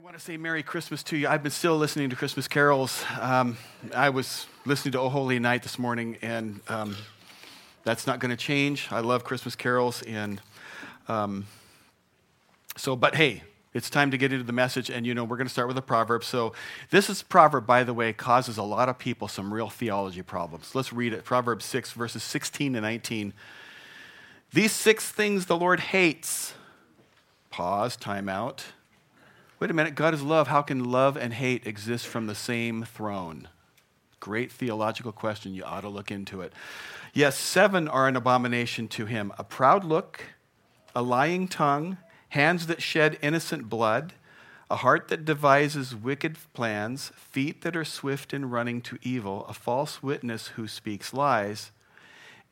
I want to say Merry Christmas to you. I've been still listening to Christmas carols. Um, I was listening to O Holy Night this morning, and um, that's not going to change. I love Christmas carols, and um, so, but hey, it's time to get into the message, and you know, we're going to start with a proverb. So, this is proverb, by the way, causes a lot of people some real theology problems. Let's read it. Proverbs 6, verses 16 to 19. These six things the Lord hates. Pause, time out. Wait a minute, God is love. How can love and hate exist from the same throne? Great theological question. You ought to look into it. Yes, seven are an abomination to him a proud look, a lying tongue, hands that shed innocent blood, a heart that devises wicked plans, feet that are swift in running to evil, a false witness who speaks lies,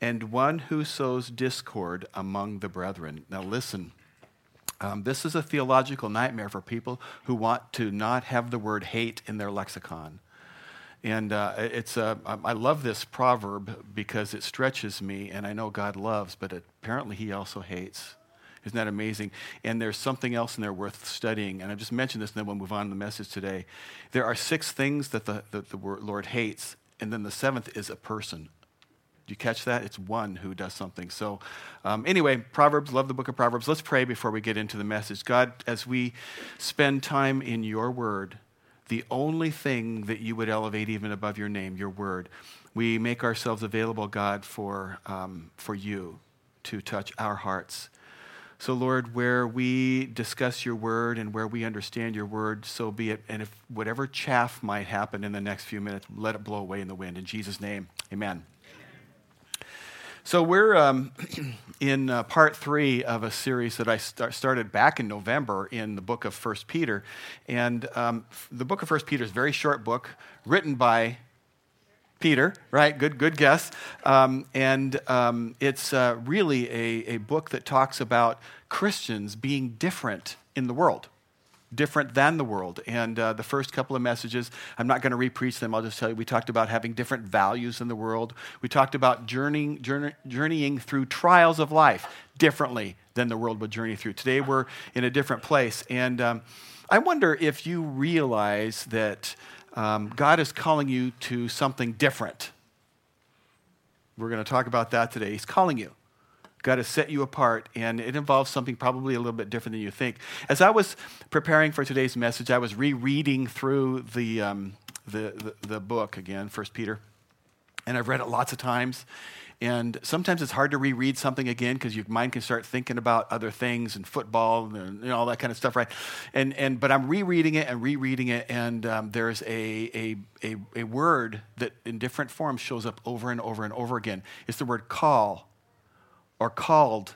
and one who sows discord among the brethren. Now, listen. Um, this is a theological nightmare for people who want to not have the word hate in their lexicon. And uh, it's a, I love this proverb because it stretches me, and I know God loves, but it, apparently He also hates. Isn't that amazing? And there's something else in there worth studying. And I just mentioned this, and then we'll move on to the message today. There are six things that the, that the Lord hates, and then the seventh is a person, do you catch that? It's one who does something. So, um, anyway, Proverbs, love the book of Proverbs. Let's pray before we get into the message. God, as we spend time in your word, the only thing that you would elevate even above your name, your word, we make ourselves available, God, for, um, for you to touch our hearts. So, Lord, where we discuss your word and where we understand your word, so be it. And if whatever chaff might happen in the next few minutes, let it blow away in the wind. In Jesus' name, amen. So we're um, in uh, part three of a series that I start, started back in November in the book of First Peter, and um, the book of First Peter is a very short book written by Peter, right? Good, good guess. Um, and um, it's uh, really a, a book that talks about Christians being different in the world different than the world. And uh, the first couple of messages, I'm not going to repreach them. I'll just tell you, we talked about having different values in the world. We talked about journeying, journey, journeying through trials of life differently than the world would journey through. Today, we're in a different place. And um, I wonder if you realize that um, God is calling you to something different. We're going to talk about that today. He's calling you. God has set you apart, and it involves something probably a little bit different than you think. As I was preparing for today's message, I was rereading through the, um, the, the, the book again, First Peter, and I've read it lots of times. And sometimes it's hard to reread something again because your mind can start thinking about other things and football and all that kind of stuff, right? And, and, but I'm rereading it and rereading it, and um, there's a, a, a, a word that in different forms shows up over and over and over again. It's the word call or called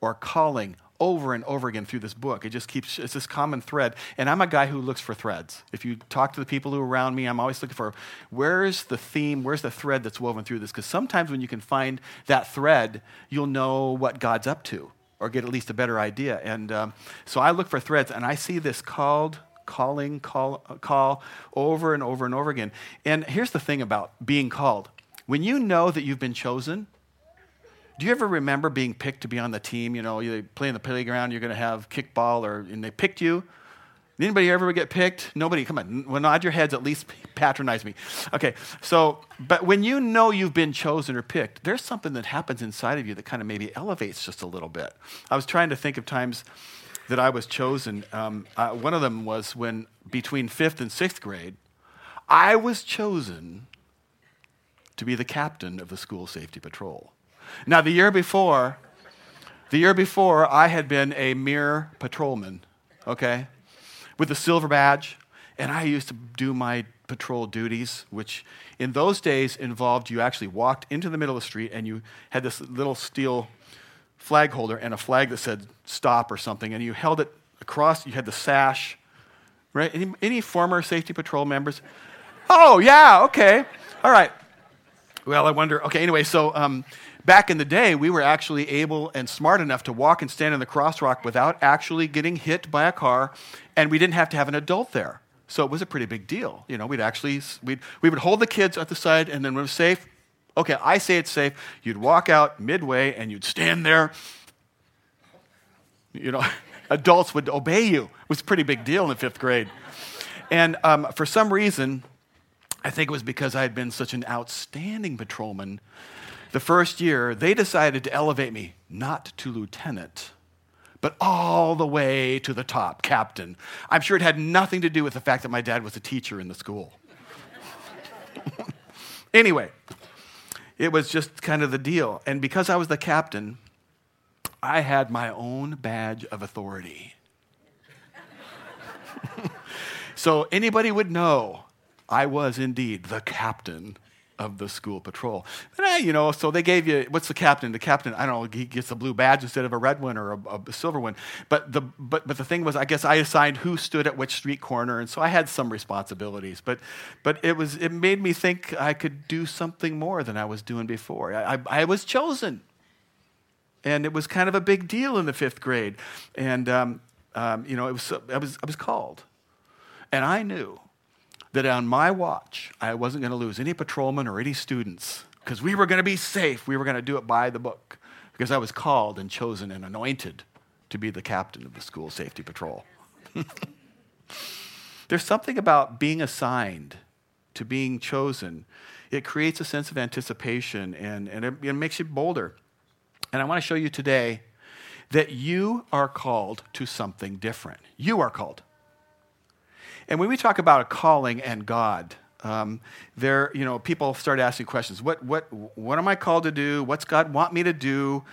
or calling over and over again through this book. It just keeps, it's this common thread. And I'm a guy who looks for threads. If you talk to the people who are around me, I'm always looking for where's the theme, where's the thread that's woven through this? Because sometimes when you can find that thread, you'll know what God's up to or get at least a better idea. And um, so I look for threads and I see this called, calling, call, call over and over and over again. And here's the thing about being called when you know that you've been chosen, do you ever remember being picked to be on the team? You know, you play in the playground, you're going to have kickball, or and they picked you. Anybody ever get picked? Nobody. Come on, well, nod your heads. At least patronize me. Okay. So, but when you know you've been chosen or picked, there's something that happens inside of you that kind of maybe elevates just a little bit. I was trying to think of times that I was chosen. Um, uh, one of them was when between fifth and sixth grade, I was chosen to be the captain of the school safety patrol. Now, the year before, the year before, I had been a mere patrolman, okay, with a silver badge, and I used to do my patrol duties, which in those days involved you actually walked into the middle of the street and you had this little steel flag holder and a flag that said stop or something, and you held it across, you had the sash, right? Any, any former safety patrol members? Oh, yeah, okay. All right. Well, I wonder. Okay, anyway, so um, Back in the day, we were actually able and smart enough to walk and stand in the crosswalk without actually getting hit by a car, and we didn't have to have an adult there. So it was a pretty big deal. You know, we'd actually we'd, we would hold the kids at the side, and then when it was safe, okay, I say it's safe. You'd walk out midway, and you'd stand there. You know, adults would obey you. It was a pretty big deal in the fifth grade. And um, for some reason, I think it was because I had been such an outstanding patrolman. The first year, they decided to elevate me not to lieutenant, but all the way to the top, captain. I'm sure it had nothing to do with the fact that my dad was a teacher in the school. anyway, it was just kind of the deal. And because I was the captain, I had my own badge of authority. so anybody would know I was indeed the captain of the school patrol. You know, so they gave you what's the captain? The captain, I don't know, he gets a blue badge instead of a red one or a, a, silver one. But the but but the thing was, I guess I assigned who stood at which street corner, and so I had some responsibilities. But but it was it made me think I could do something more than I was doing before. I, I, I was chosen, and it was kind of a big deal in the fifth grade, and um, um, you know, it was I was I was called, and I knew that on my watch, I wasn't going to lose any patrolmen or any students because we were going to be safe. We were going to do it by the book because I was called and chosen and anointed to be the captain of the school safety patrol. There's something about being assigned to being chosen. It creates a sense of anticipation and, and it, it makes you bolder. And I want to show you today that you are called to something different. You are called. And when we talk about a calling and God, um, there, you know, people start asking questions. What, what, what am I called to do? What's God want me to do?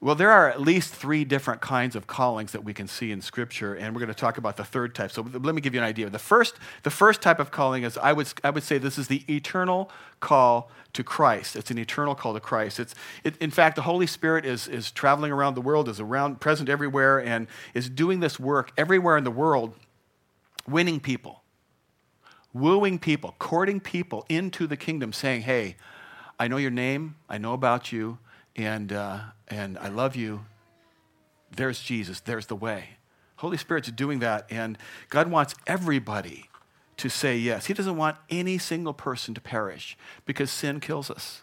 Well, there are at least three different kinds of callings that we can see in Scripture, and we're going to talk about the third type. So let me give you an idea. The first, the first type of calling is I would, I would say this is the eternal call to Christ. It's an eternal call to Christ. It's, it, in fact, the Holy Spirit is, is traveling around the world, is around, present everywhere, and is doing this work everywhere in the world winning people, wooing people, courting people into the kingdom, saying, Hey, I know your name, I know about you, and, uh, and I love you. There's Jesus, there's the way. Holy Spirit's doing that, and God wants everybody to say yes. He doesn't want any single person to perish because sin kills us.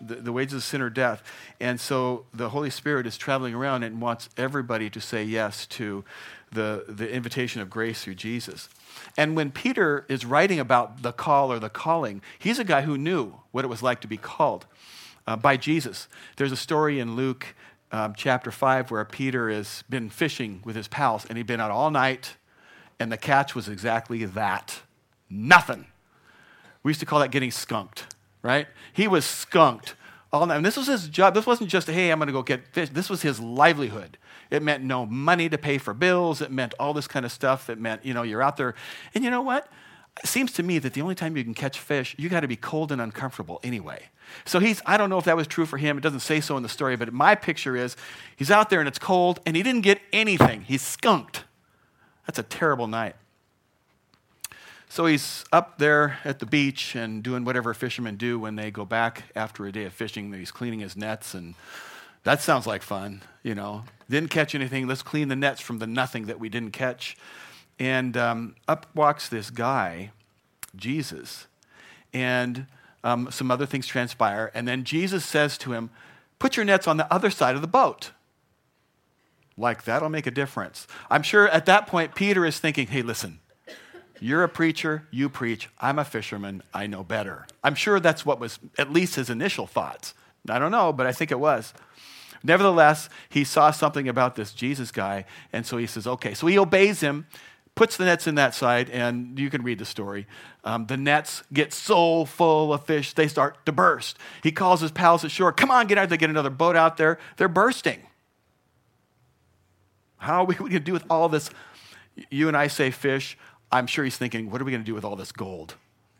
The, the wages of sin are death. And so the Holy Spirit is traveling around and wants everybody to say yes to the, the invitation of grace through Jesus. And when Peter is writing about the call or the calling, he's a guy who knew what it was like to be called uh, by Jesus. There's a story in Luke um, chapter 5 where Peter has been fishing with his pals and he'd been out all night, and the catch was exactly that nothing. We used to call that getting skunked, right? He was skunked all night. And this was his job. This wasn't just, hey, I'm going to go get fish. This was his livelihood. It meant no money to pay for bills. It meant all this kind of stuff. It meant, you know, you're out there. And you know what? It seems to me that the only time you can catch fish, you got to be cold and uncomfortable anyway. So he's, I don't know if that was true for him. It doesn't say so in the story, but my picture is he's out there and it's cold and he didn't get anything. He's skunked. That's a terrible night. So he's up there at the beach and doing whatever fishermen do when they go back after a day of fishing. He's cleaning his nets, and that sounds like fun, you know. Didn't catch anything. Let's clean the nets from the nothing that we didn't catch. And um, up walks this guy, Jesus, and um, some other things transpire. And then Jesus says to him, Put your nets on the other side of the boat. Like that'll make a difference. I'm sure at that point, Peter is thinking, Hey, listen, you're a preacher, you preach. I'm a fisherman, I know better. I'm sure that's what was at least his initial thoughts. I don't know, but I think it was. Nevertheless, he saw something about this Jesus guy, and so he says, okay. So he obeys him, puts the nets in that side, and you can read the story. Um, the nets get so full of fish, they start to burst. He calls his pals ashore, come on, get out there, get another boat out there. They're bursting. How are we going to do with all this? You and I say fish. I'm sure he's thinking, what are we going to do with all this gold?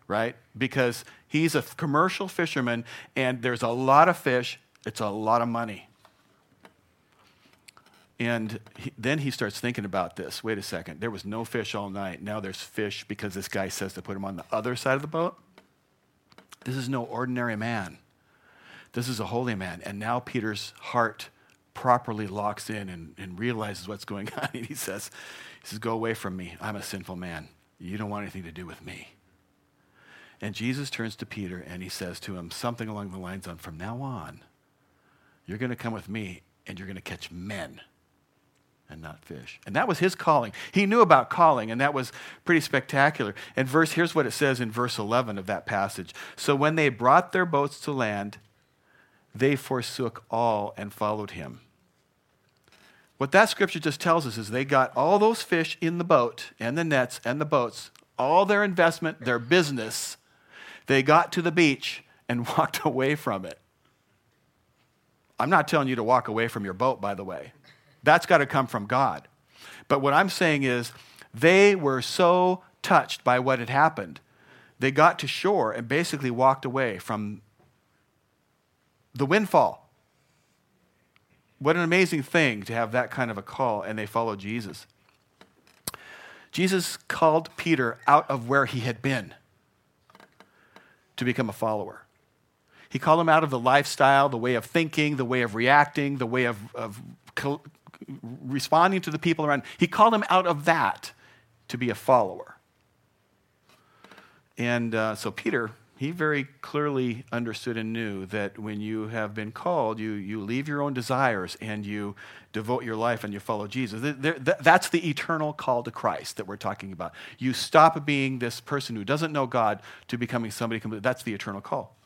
Right? Because he's a commercial fisherman and there's a lot of fish, it's a lot of money. And he, then he starts thinking about this. Wait a second, there was no fish all night. Now there's fish because this guy says to put him on the other side of the boat. This is no ordinary man. This is a holy man. And now Peter's heart properly locks in and, and realizes what's going on. And he says, he says, Go away from me. I'm a sinful man. You don't want anything to do with me. And Jesus turns to Peter and he says to him something along the lines of, From now on, you're going to come with me and you're going to catch men. And not fish. And that was his calling. He knew about calling, and that was pretty spectacular. And verse here's what it says in verse 11 of that passage. So when they brought their boats to land, they forsook all and followed him. What that scripture just tells us is they got all those fish in the boat and the nets and the boats, all their investment, their business. They got to the beach and walked away from it. I'm not telling you to walk away from your boat, by the way. That's got to come from God. But what I'm saying is, they were so touched by what had happened, they got to shore and basically walked away from the windfall. What an amazing thing to have that kind of a call, and they followed Jesus. Jesus called Peter out of where he had been to become a follower. He called him out of the lifestyle, the way of thinking, the way of reacting, the way of, of responding to the people around. He called him out of that to be a follower. And uh, so Peter, he very clearly understood and knew that when you have been called, you, you leave your own desires and you devote your life and you follow Jesus. That's the eternal call to Christ that we're talking about. You stop being this person who doesn't know God to becoming somebody completely. That's the eternal call.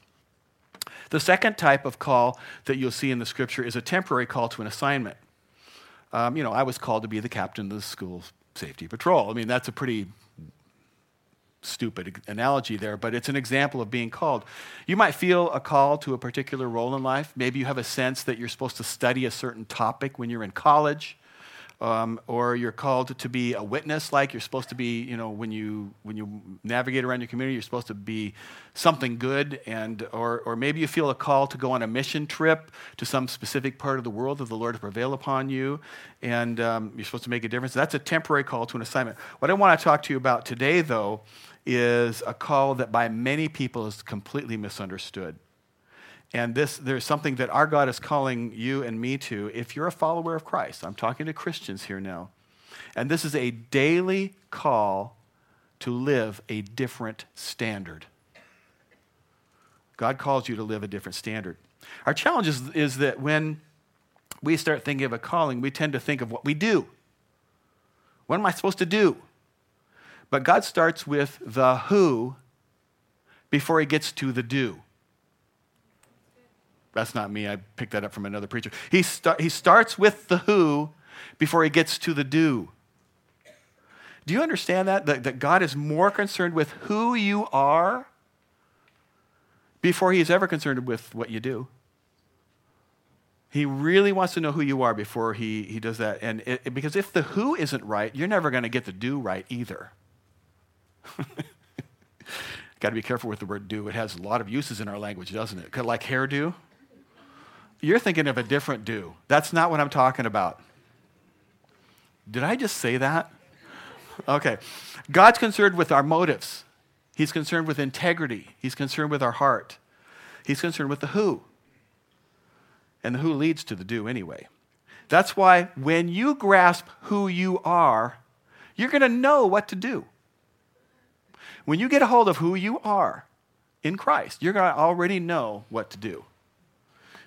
The second type of call that you'll see in the scripture is a temporary call to an assignment um, you know, I was called to be the captain of the school safety patrol. I mean, that's a pretty stupid analogy there, but it's an example of being called. You might feel a call to a particular role in life. Maybe you have a sense that you're supposed to study a certain topic when you're in college um, or you're called to be a witness like you're supposed to be you know when you when you navigate around your community you're supposed to be something good and or, or maybe you feel a call to go on a mission trip to some specific part of the world that the lord has prevail upon you and um, you're supposed to make a difference. That's a temporary call to an assignment. What i want to talk to you about today though is a call that by many people is completely misunderstood and this, there's something that our God is calling you and me to if you're a follower of Christ. I'm talking to Christians here now. And this is a daily call to live a different standard. God calls you to live a different standard. Our challenge is, is that when we start thinking of a calling, we tend to think of what we do. What am I supposed to do? But God starts with the who before he gets to the do. That's not me. I picked that up from another preacher. He, he starts with the who before he gets to the do. Do you understand that? that? That God is more concerned with who you are before he is ever concerned with what you do. He really wants to know who you are before he, he does that. And it, because if the who isn't right, you're never going to get the do right either. Got to be careful with the word do. It has a lot of uses in our language, doesn't it? Like hairdo. You're thinking of a different do. That's not what I'm talking about. Did I just say that? Okay. God's concerned with our motives. He's concerned with integrity. He's concerned with our heart. He's concerned with the who. And the who leads to the do anyway. That's why when you grasp who you are, you're going to know what to do. When you get a hold of who you are in Christ, you're going to already know what to do.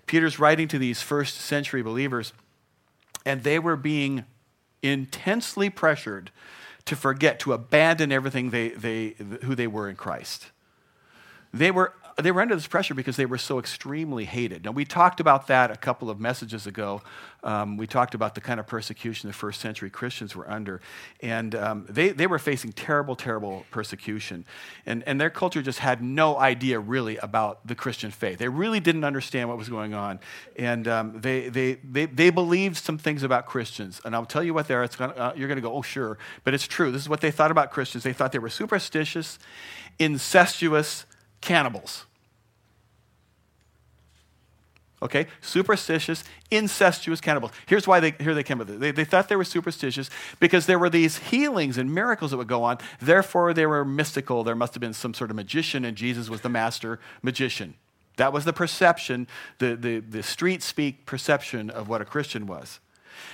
Peter's writing to these first century believers, and they were being intensely pressured to forget, to abandon everything they, they, who they were in Christ. They were they were under this pressure because they were so extremely hated. Now, we talked about that a couple of messages ago. Um, we talked about the kind of persecution the first century Christians were under. And um, they, they were facing terrible, terrible persecution. And, and their culture just had no idea really about the Christian faith. They really didn't understand what was going on. And um, they, they, they, they believed some things about Christians. And I'll tell you what they are. It's gonna, uh, you're going to go, oh, sure. But it's true. This is what they thought about Christians. They thought they were superstitious, incestuous, cannibals. Okay, superstitious, incestuous cannibals. Here's why they here they came with it. They, they thought they were superstitious because there were these healings and miracles that would go on. Therefore, they were mystical. There must have been some sort of magician, and Jesus was the master magician. That was the perception, the, the, the street speak perception of what a Christian was.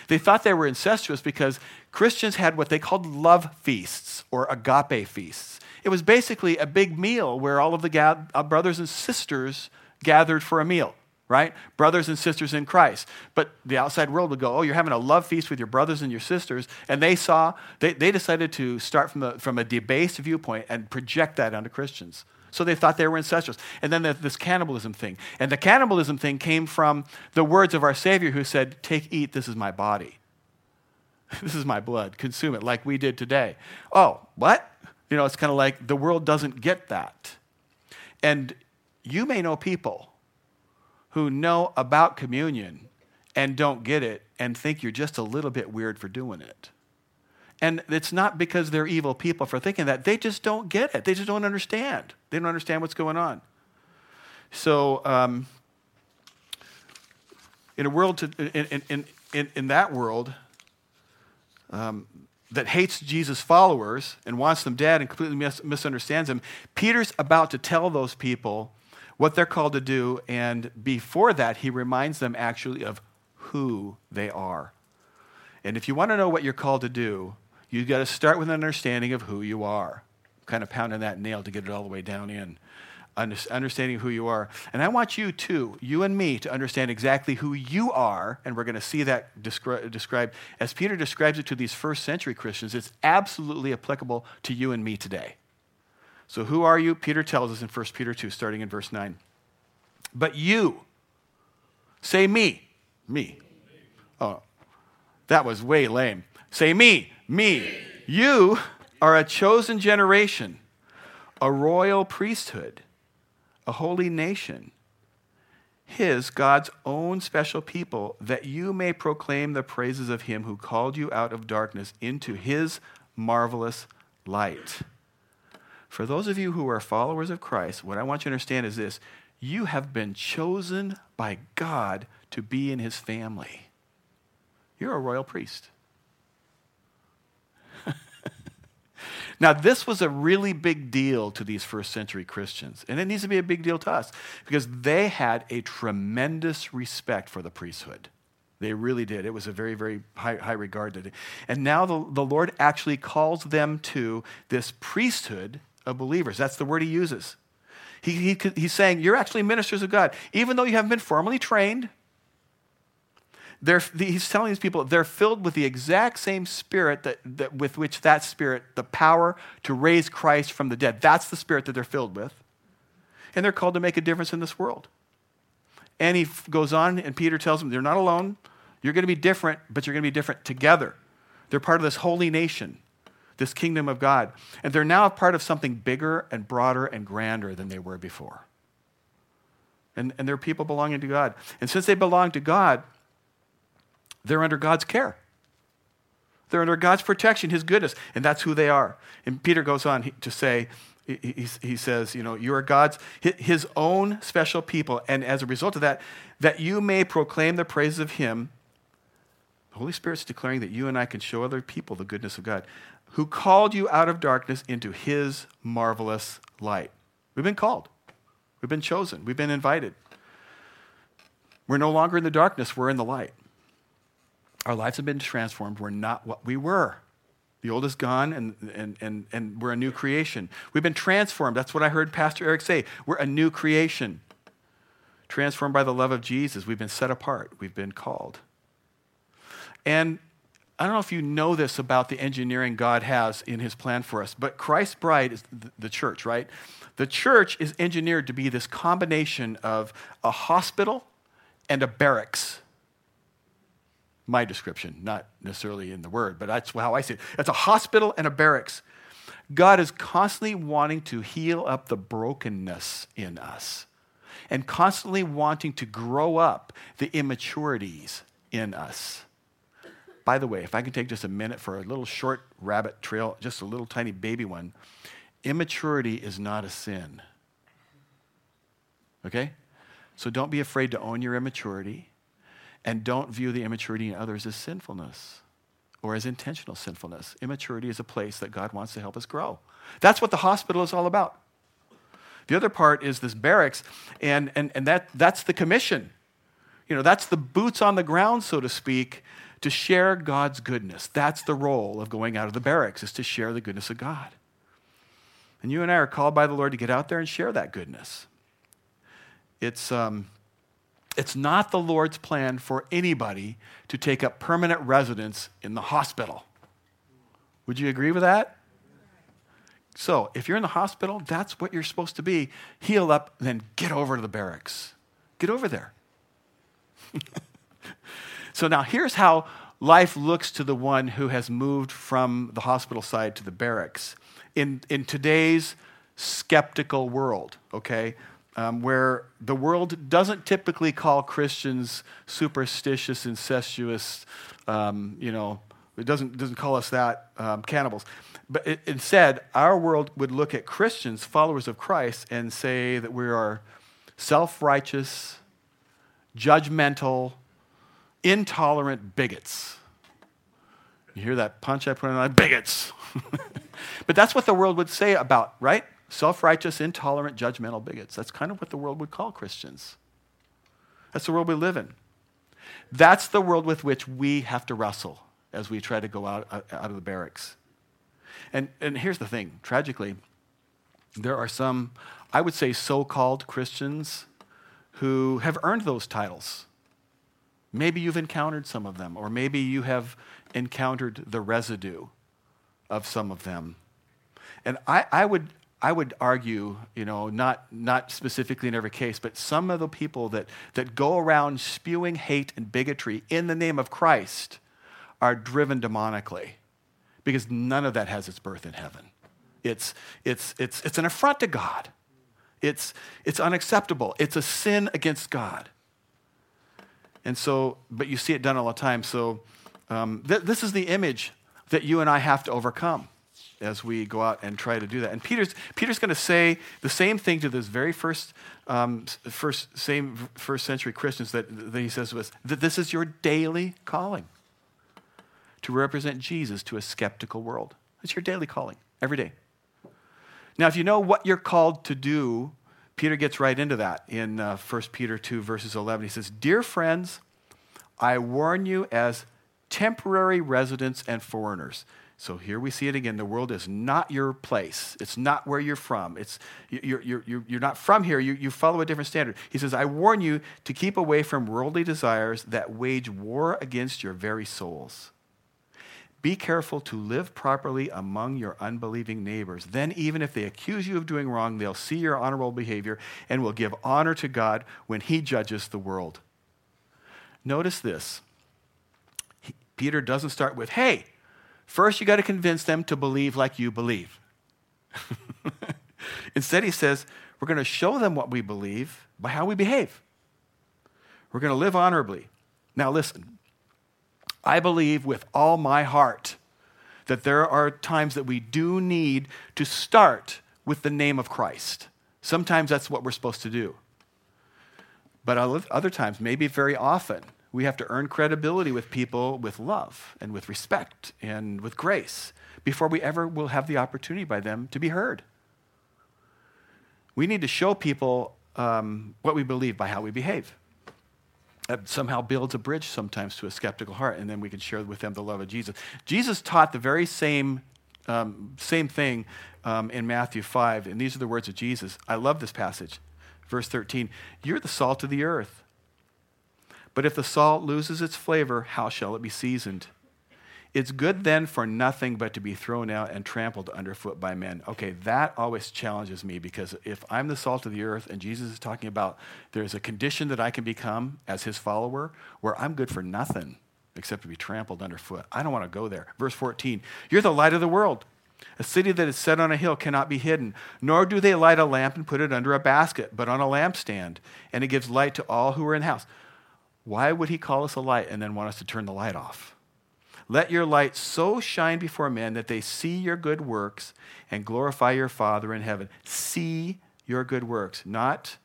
They thought they were incestuous because Christians had what they called love feasts or agape feasts. It was basically a big meal where all of the ga- uh, brothers and sisters gathered for a meal. right? Brothers and sisters in Christ. But the outside world would go, oh, you're having a love feast with your brothers and your sisters. And they saw, they, they decided to start from, the, from a debased viewpoint and project that onto Christians. So they thought they were incestuous. And then this cannibalism thing. And the cannibalism thing came from the words of our Savior who said, Take, eat, this is my body. this is my blood. Consume it like we did today. Oh, what? You know, it's kind of like the world doesn't get that. And you may know people who know about communion and don't get it and think you're just a little bit weird for doing it. And it's not because they're evil people for thinking that. They just don't get it. They just don't understand. They don't understand what's going on. So, um, in a world, to, in, in, in, in that world um, that hates Jesus' followers and wants them dead and completely mis- misunderstands them, Peter's about to tell those people what they're called to do. And before that, he reminds them actually of who they are. And if you want to know what you're called to do, You've got to start with an understanding of who you are. Kind of pounding that nail to get it all the way down in. Understanding who you are. And I want you too, you and me, to understand exactly who you are. And we're going to see that descri- described. As Peter describes it to these first century Christians, it's absolutely applicable to you and me today. So, who are you? Peter tells us in 1 Peter 2, starting in verse 9. But you, say me. Me. Oh, that was way lame. Say me me. You are a chosen generation, a royal priesthood, a holy nation, His, God's own special people, that you may proclaim the praises of Him who called you out of darkness into His marvelous light. For those of you who are followers of Christ, what I want you to understand is this you have been chosen by God to be in His family. You're a royal priest. Now, this was a really big deal to these first century Christians, and it needs to be a big deal to us because they had a tremendous respect for the priesthood. They really did. It was a very, very high, high regard. And now the, the Lord actually calls them to this priesthood of believers. That's the word he uses. He, he, he's saying, You're actually ministers of God. Even though you haven't been formally trained, they're, he's telling these people they're filled with the exact same spirit that, that, with which that spirit, the power to raise Christ from the dead, that's the spirit that they're filled with. And they're called to make a difference in this world. And he goes on, and Peter tells them they're not alone. You're going to be different, but you're going to be different together. They're part of this holy nation, this kingdom of God. And they're now a part of something bigger and broader and grander than they were before. And, and they're people belonging to God. And since they belong to God, they're under God's care. They're under God's protection, His goodness, and that's who they are. And Peter goes on to say, he, says, you know, you are God's, His own special people, and as a result of that, that you may proclaim the praises of Him. The Holy Spirit's declaring that you and I can show other people the goodness of God, who called you out of darkness into His marvelous light. We've been called, we've been chosen, we've been invited. We're no longer in the darkness, we're in the light. Our lives have been transformed. We're not what we were. The old is gone, and, and, and, and we're a new creation. We've been transformed. That's what I heard Pastor Eric say. We're a new creation. Transformed by the love of Jesus. We've been set apart. We've been called. And I don't know if you know this about the engineering God has in his plan for us, but Christ's bride is the church, right? The church is engineered to be this combination of a hospital and a barracks my description, not necessarily in the word, but that's how I see it. It's a hospital and a barracks. God is constantly wanting to heal up the brokenness in us and constantly wanting to grow up the immaturities in us. By the way, if I can take just a minute for a little short rabbit trail, just a little tiny baby one, immaturity is not a sin. Okay? So don't be afraid to own your immaturity. And don't view the immaturity in others as sinfulness or as intentional sinfulness. Immaturity is a place that God wants to help us grow. That's what the hospital is all about. The other part is this barracks, and, and, and that, that's the commission. You know, that's the boots on the ground, so to speak, to share God's goodness. That's the role of going out of the barracks, is to share the goodness of God. And you and I are called by the Lord to get out there and share that goodness. It's, um, It's not the Lord's plan for anybody to take up permanent residence in the hospital. Would you agree with that? So, if you're in the hospital, that's what you're supposed to be. Heal up, then get over to the barracks. Get over there. so, now here's how life looks to the one who has moved from the hospital side to the barracks. In, in today's skeptical world, okay, um, where the world doesn't typically call Christians superstitious, incestuous, um, you know, it doesn't, doesn't call us that um, cannibals. But it, instead, our world would look at Christians, followers of Christ, and say that we are self righteous, judgmental, intolerant bigots. You hear that punch I put on? Bigots. but that's what the world would say about, right? Self righteous, intolerant, judgmental bigots. That's kind of what the world would call Christians. That's the world we live in. That's the world with which we have to wrestle as we try to go out, uh, out of the barracks. And, and here's the thing tragically, there are some, I would say, so called Christians who have earned those titles. Maybe you've encountered some of them, or maybe you have encountered the residue of some of them. And I, I, would, I would argue, you know, not, not specifically in every case, but some of the people that, that go around spewing hate and bigotry in the name of Christ are driven demonically because none of that has its birth in heaven. It's, it's, it's, it's an affront to God. It's, it's unacceptable. It's a sin against God. And so, but you see it done all the time. So, um, th- this is the image that you and I have to overcome as we go out and try to do that. And Peter's, Peter's going to say the same thing to those very first, um, first, same first century Christians that, that he says to us that this is your daily calling to represent Jesus to a skeptical world. It's your daily calling, every day. Now, if you know what you're called to do, Peter gets right into that in uh, 1 Peter 2, verses 11. He says, Dear friends, I warn you as temporary residents and foreigners. So here we see it again. The world is not your place. It's not where you're from. It's, you're, you're, you're, you're not from here. You, you follow a different standard. He says, I warn you to keep away from worldly desires that wage war against your very souls. Be careful to live properly among your unbelieving neighbors. Then, even if they accuse you of doing wrong, they'll see your honorable behavior and will give honor to God when He judges the world. Notice this Peter doesn't start with, hey, first you got to convince them to believe like you believe. Instead, he says, we're going to show them what we believe by how we behave. We're going to live honorably. Now, listen, I believe with all my heart that there are times that we do need to start with the name of Christ. Sometimes that's what we're supposed to do. But other times, maybe very often, we have to earn credibility with people with love and with respect and with grace before we ever will have the opportunity by them to be heard. We need to show people um, what we believe by how we behave that somehow builds a bridge sometimes to a skeptical heart, and then we can share with them the love of Jesus. Jesus taught the very same, um, same thing um, in Matthew 5, and these are the words of Jesus. I love this passage. Verse 13 You're the salt of the earth. But if the salt loses its flavor, how shall it be seasoned? It's good then for nothing but to be thrown out and trampled underfoot by men. Okay, that always challenges me because if I'm the salt of the earth and Jesus is talking about there's a condition that I can become as his follower where I'm good for nothing except to be trampled underfoot. I don't want to go there. Verse 14 You're the light of the world. A city that is set on a hill cannot be hidden, nor do they light a lamp and put it under a basket, but on a lampstand, and it gives light to all who are in the house. Why would he call us a light and then want us to turn the light off? Let your light so shine before men that they see your good works and glorify your Father in heaven. See your good works, not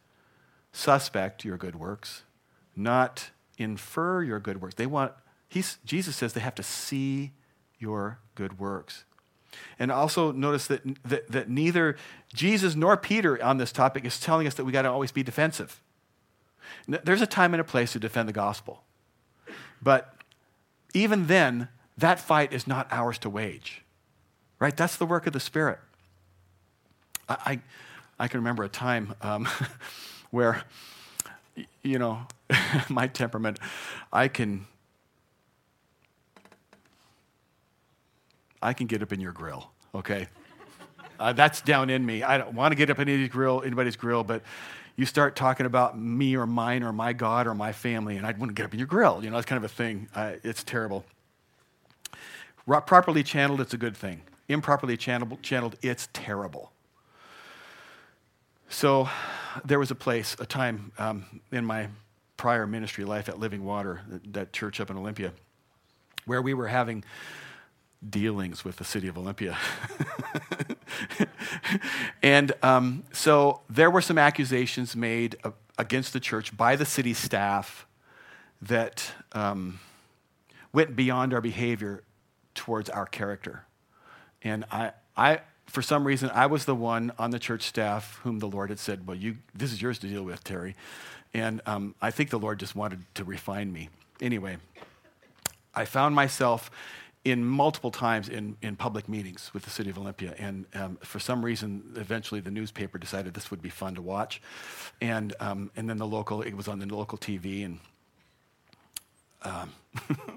suspect your good works, not infer your good works. They want, he's, Jesus says they have to see your good works. And also notice that, that, that neither Jesus nor Peter on this topic is telling us that we got to always be defensive. There's a time and a place to defend the gospel. But even then, that fight is not ours to wage. Right? That's the work of the Spirit. I, I, I can remember a time um, where you know, my temperament, I can I can get up in your grill, okay? Uh, that's down in me. I don't want to get up in anybody's grill, anybody's grill, but you start talking about me or mine or my God or my family, and I'd want to get up in your grill. You know, that's kind of a thing. Uh, it's terrible. Properly channeled, it's a good thing. Improperly channeled, channeled, it's terrible. So there was a place, a time um, in my prior ministry life at Living Water, that church up in Olympia, where we were having dealings with the city of Olympia. and um, so there were some accusations made against the church by the city staff that um, went beyond our behavior towards our character. And I, I, for some reason, I was the one on the church staff whom the Lord had said, Well, you, this is yours to deal with, Terry. And um, I think the Lord just wanted to refine me. Anyway, I found myself in multiple times in, in public meetings with the city of Olympia. And um, for some reason, eventually the newspaper decided this would be fun to watch. And, um, and then the local, it was on the local TV. And um,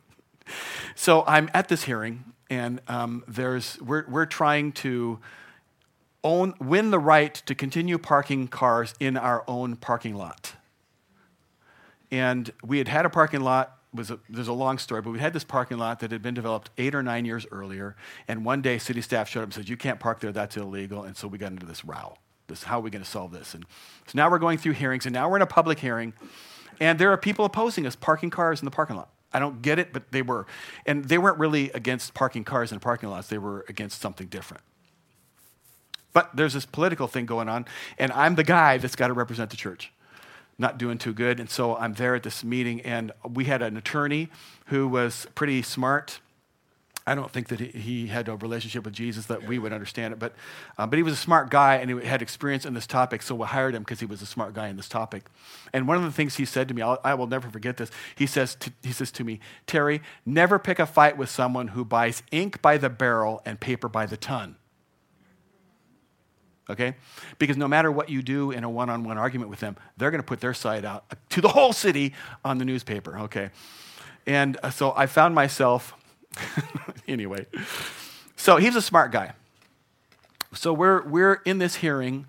so I'm at this hearing, and um, there's, we're, we're trying to own, win the right to continue parking cars in our own parking lot. And we had had a parking lot was a, there's a long story, but we had this parking lot that had been developed eight or nine years earlier. And one day, city staff showed up and said, "You can't park there; that's illegal." And so we got into this row. This, how are we going to solve this? And so now we're going through hearings, and now we're in a public hearing, and there are people opposing us parking cars in the parking lot. I don't get it, but they were, and they weren't really against parking cars in parking lots. They were against something different. But there's this political thing going on, and I'm the guy that's got to represent the church not doing too good. And so I'm there at this meeting, and we had an attorney who was pretty smart. I don't think that he had a relationship with Jesus that we would understand it, but, uh, but he was a smart guy and he had experience in this topic, so we hired him because he was a smart guy in this topic. And one of the things he said to me, I'll, I will never forget this. He says, to, he says to me, Terry, never pick a fight with someone who buys ink by the barrel and paper by the ton okay? Because no matter what you do in a one on one argument with them, they're going to put their side out to the whole city on the newspaper, okay? And uh, so I found myself, anyway. So he's a smart guy. So we're, we're in this hearing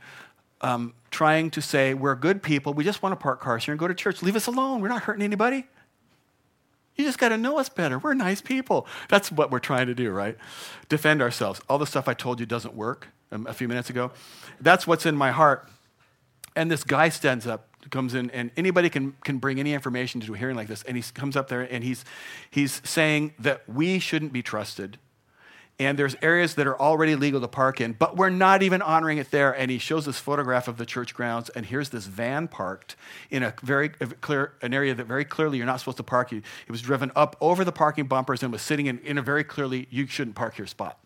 um, trying to say we're good people. We just want to park cars here and go to church. Leave us alone. We're not hurting anybody. You just got to know us better. We're nice people. That's what we're trying to do, right? Defend ourselves. All the stuff I told you doesn't work um, a few minutes ago. That's what's in my heart. And this guy stands up, comes in, and anybody can, can bring any information to a hearing like this. And he comes up there and he's, he's saying that we shouldn't be trusted and there's areas that are already legal to park in, but we're not even honoring it there. And he shows this photograph of the church grounds, and here's this van parked in a very clear, an area that very clearly you're not supposed to park. It was driven up over the parking bumpers and was sitting in, in a very clearly, you shouldn't park here spot.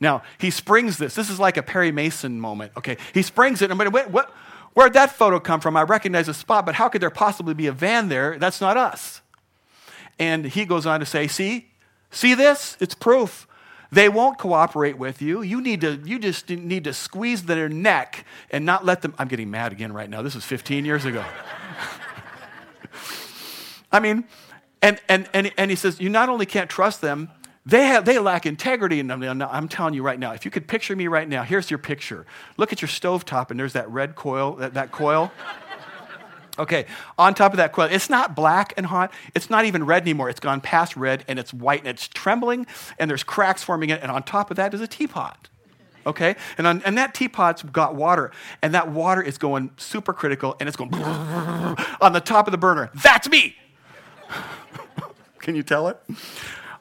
Now, he springs this. This is like a Perry Mason moment, okay? He springs it, and what, what, where'd that photo come from? I recognize the spot, but how could there possibly be a van there? That's not us. And he goes on to say, see, See this? It's proof. They won't cooperate with you. You need to you just need to squeeze their neck and not let them I'm getting mad again right now. This was 15 years ago. I mean, and, and, and, and he says, you not only can't trust them, they, have, they lack integrity in them. I'm telling you right now, if you could picture me right now, here's your picture. Look at your stove top, and there's that red coil, that, that coil. Okay, on top of that coil, it's not black and hot. It's not even red anymore. It's gone past red and it's white and it's trembling and there's cracks forming it. And on top of that is a teapot. Okay, and, on, and that teapot's got water and that water is going super critical and it's going on the top of the burner. That's me. Can you tell it?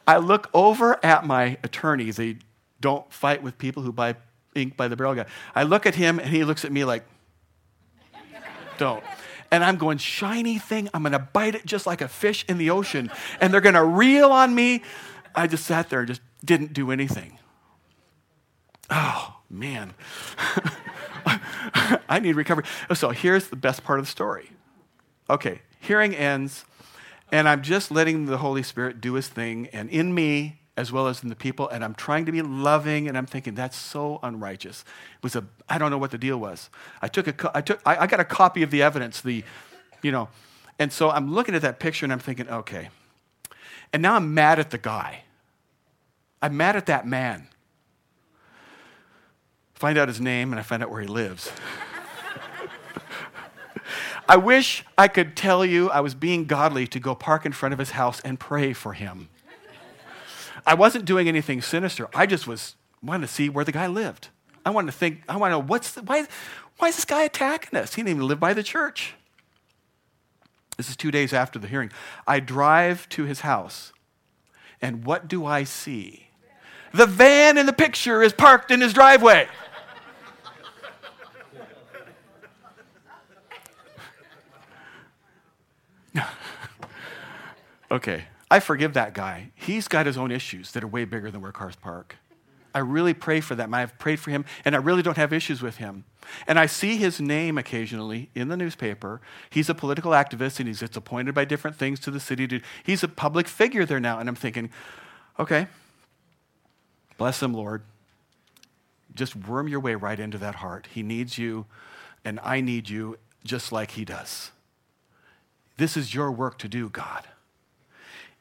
I look over at my attorney. They don't fight with people who buy ink by the barrel guy. I look at him and he looks at me like, don't and I'm going, shiny thing, I'm going to bite it just like a fish in the ocean, and they're going to reel on me. I just sat there just didn't do anything. Oh, man. I need recovery. Oh, so here's the best part of the story. Okay, hearing ends, and I'm just letting the Holy Spirit do his thing, and in me, as well as in the people, and I'm trying to be loving, and I'm thinking that's so unrighteous. It was a I don't know what the deal was. I took a I took I, I got a copy of the evidence, the, you know, and so I'm looking at that picture and I'm thinking, okay, and now I'm mad at the guy. I'm mad at that man. Find out his name and I find out where he lives. I wish I could tell you I was being godly to go park in front of his house and pray for him. I wasn't doing anything sinister. I just was wanting to see where the guy lived. I wanted to think, I want to know what's the, why, why is this guy attacking us? He didn't even live by the church. This is two days after the hearing. I drive to his house, and what do I see? The van in the picture is parked in his driveway. okay, I forgive that guy. He's got his own issues that are way bigger than where cars park. I really pray for them. I've prayed for him, and I really don't have issues with him. And I see his name occasionally in the newspaper. He's a political activist, and he gets appointed by different things to the city. To, he's a public figure there now. And I'm thinking, okay, bless him, Lord. Just worm your way right into that heart. He needs you, and I need you just like he does. This is your work to do, God.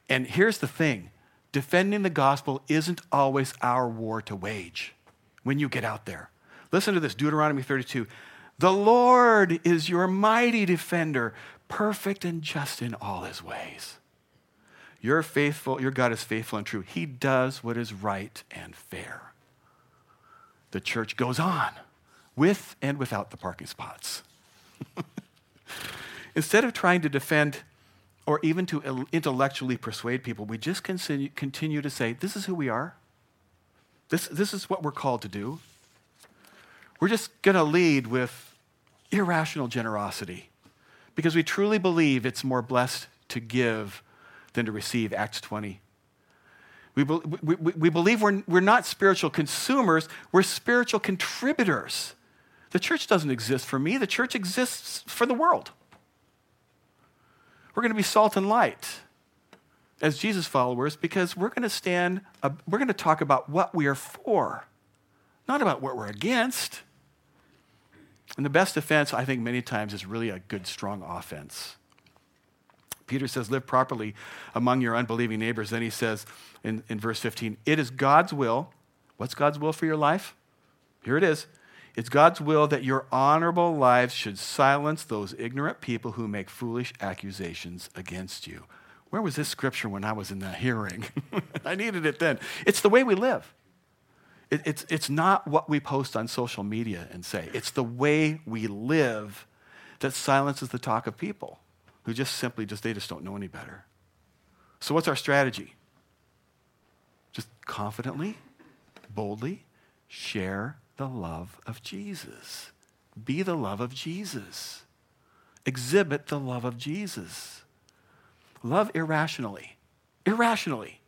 And here's the thing defending the gospel isn't always our war to wage when you get out there. Listen to this Deuteronomy 32. The Lord is your mighty defender, perfect and just in all his ways. You're faithful, your God is faithful and true. He does what is right and fair. The church goes on with and without the parking spots. Instead of trying to defend or even to intellectually persuade people. We just continue, to say, this is who we are. This, this is what we're called to do. We're just going to lead with irrational generosity because we truly believe it's more blessed to give than to receive, Acts 20. We, we, we, we believe we're, we're not spiritual consumers, we're spiritual contributors. The church doesn't exist for me, the church exists for the world. We're going to be salt and light as Jesus followers because we're going to stand, uh, we're going to talk about what we are for, not about what we're against. And the best defense, I think, many times is really a good, strong offense. Peter says, live properly among your unbelieving neighbors. Then he says in, in verse 15, it is God's will. What's God's will for your life? Here it is it's God's will that your honorable lives should silence those ignorant people who make foolish accusations against you. Where was this scripture when I was in that hearing? I needed it then. It's the way we live. It, it's, it's not what we post on social media and say, it's the way we live that silences the talk of people who just simply just they just don't know any better. So what's our strategy? Just confidently, boldly share the love of Jesus. Be the love of Jesus. Exhibit the love of Jesus. Love irrationally. Irrationally.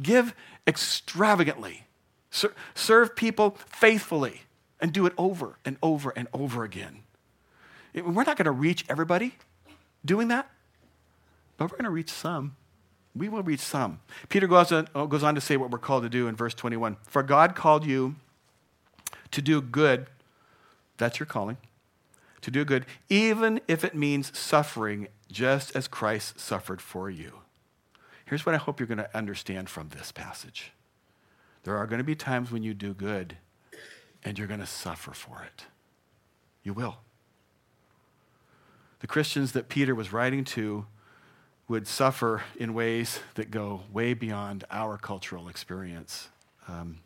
Give extravagantly. Ser- serve people faithfully and do it over and over and over again. We're not going to reach everybody doing that, but we're going to reach some. We will reach some. Peter goes on, uh, goes on to say what we're called to do in verse 21. For God called you to do good, that's your calling, to do good, even if it means suffering, just as Christ suffered for you. Here's what I hope you're going to understand from this passage there are going to be times when you do good and you're going to suffer for it. You will. The Christians that Peter was writing to would suffer in ways that go way beyond our cultural experience. Um,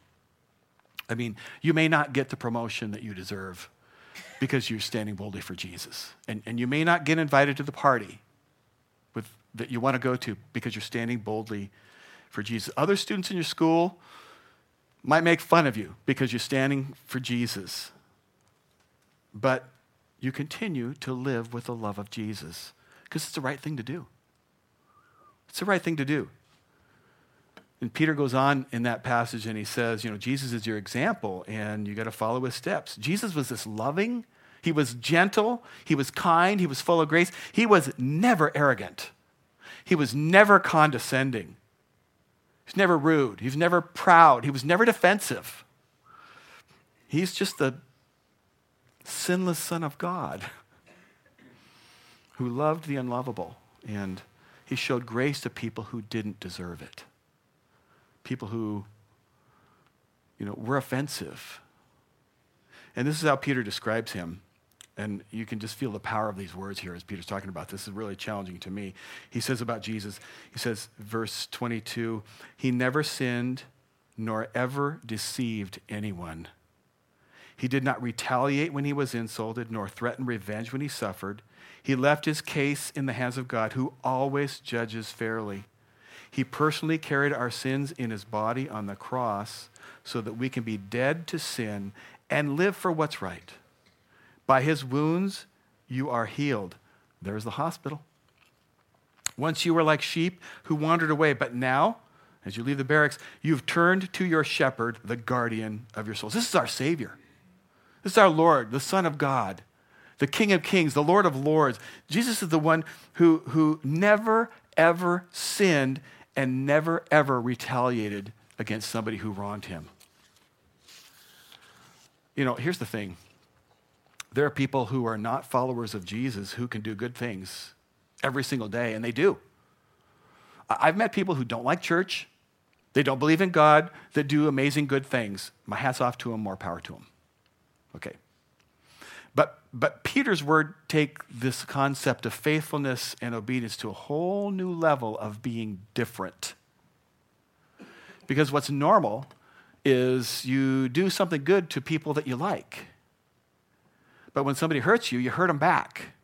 I mean, you may not get the promotion that you deserve because you're standing boldly for Jesus. And, and you may not get invited to the party with, that you want to go to because you're standing boldly for Jesus. Other students in your school might make fun of you because you're standing for Jesus. But you continue to live with the love of Jesus because it's the right thing to do. It's the right thing to do. And Peter goes on in that passage and he says, you know, Jesus is your example and you got to follow his steps. Jesus was this loving, he was gentle, he was kind, he was full of grace. He was never arrogant. He was never condescending. He's never rude. He's never proud. He was never defensive. He's just the sinless Son of God who loved the unlovable. And he showed grace to people who didn't deserve it. People who, you know, were offensive. And this is how Peter describes him. And you can just feel the power of these words here as Peter's talking about. This is really challenging to me. He says about Jesus, he says, verse 22, he never sinned nor ever deceived anyone. He did not retaliate when he was insulted, nor threaten revenge when he suffered. He left his case in the hands of God, who always judges fairly. He personally carried our sins in his body on the cross so that we can be dead to sin and live for what's right. By his wounds, you are healed. There's the hospital. Once you were like sheep who wandered away, but now, as you leave the barracks, you've turned to your shepherd, the guardian of your souls. This is our Savior. This is our Lord, the Son of God, the King of Kings, the Lord of Lords. Jesus is the one who, who never, ever sinned and never, ever retaliated against somebody who wronged him. You know, here's the thing there are people who are not followers of Jesus who can do good things every single day, and they do. I've met people who don't like church, they don't believe in God, that do amazing good things. My hat's off to them, more power to them. Okay. But, but Peter's word take this concept of faithfulness and obedience to a whole new level of being different. Because what's normal is you do something good to people that you like. But when somebody hurts you, you hurt them back.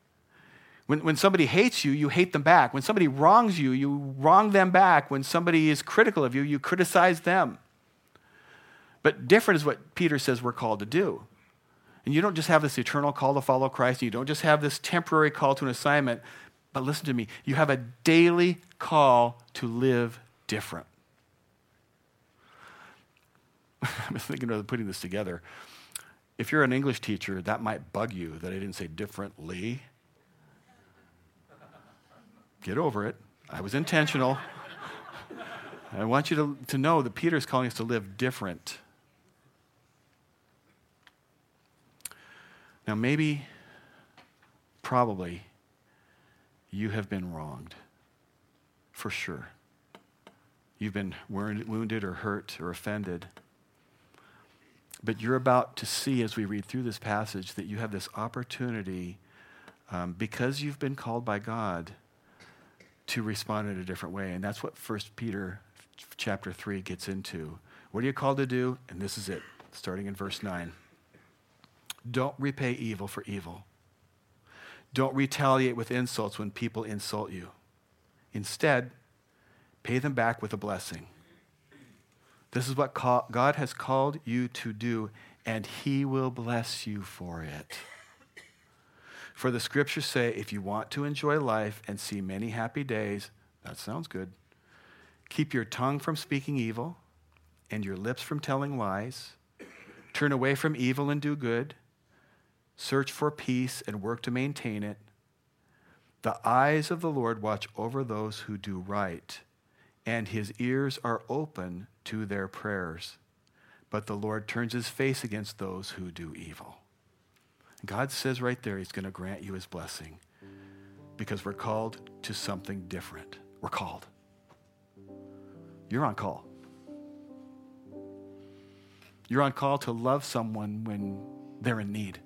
When, when somebody hates you, you hate them back. When somebody wrongs you, you wrong them back. When somebody is critical of you, you criticize them. But different is what Peter says we're called to do. And you don't just have this eternal call to follow Christ, you don't just have this temporary call to an assignment, but listen to me, you have a daily call to live different. I'm thinking of putting this together if you're an English teacher, that might bug you that I didn't say differently. Get over it. I was intentional. I want you to, to know that Peter is calling us to live different. Now, maybe, probably, you have been wronged. For sure. You've been wounded or hurt or offended. But you're about to see as we read through this passage that you have this opportunity, um, because you've been called by God, to respond in a different way. And that's what 1 Peter chapter 3 gets into. What are you called to do? And this is it, starting in verse 9. Don't repay evil for evil. Don't retaliate with insults when people insult you. Instead, pay them back with a blessing. This is what God has called you to do, and He will bless you for it. For the scriptures say, if you want to enjoy life and see many happy days, that sounds good. Keep your tongue from speaking evil and your lips from telling lies. Turn away from evil and do good. Search for peace and work to maintain it. The eyes of the Lord watch over those who do right and his ears are open to their prayers. But the Lord turns his face against those who do evil. God says right there, he's going to grant you his blessing because we're called to something different. We're called. You're on call. You're on call to love someone when they're in need.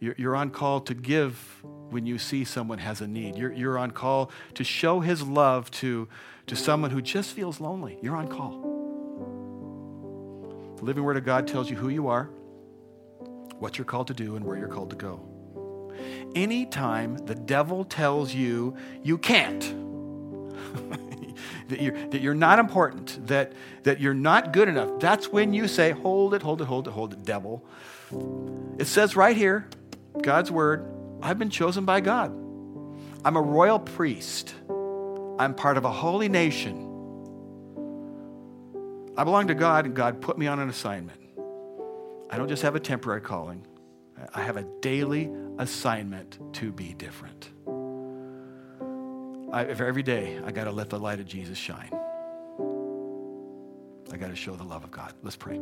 You're, on call to give when you see someone has a need. You're, on call to show his love to, to someone who just feels lonely. You're on call. The living word of God tells you who you are, what you're called to do, and where you're called to go. Anytime the devil tells you you can't, that, you're, that you're not important, that, that you're not good enough, that's when you say, Hold it, hold it, hold it, hold it, devil. It says right here, God's word, I've been chosen by God. I'm a royal priest. I'm part of a holy nation. I belong to God, and God put me on an assignment. I don't just have a temporary calling, I have a daily assignment to be different. I, every day, I got to let the light of Jesus shine. I got to show the love of God. Let's pray.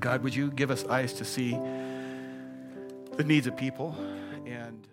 God, would you give us eyes to see the needs of people. And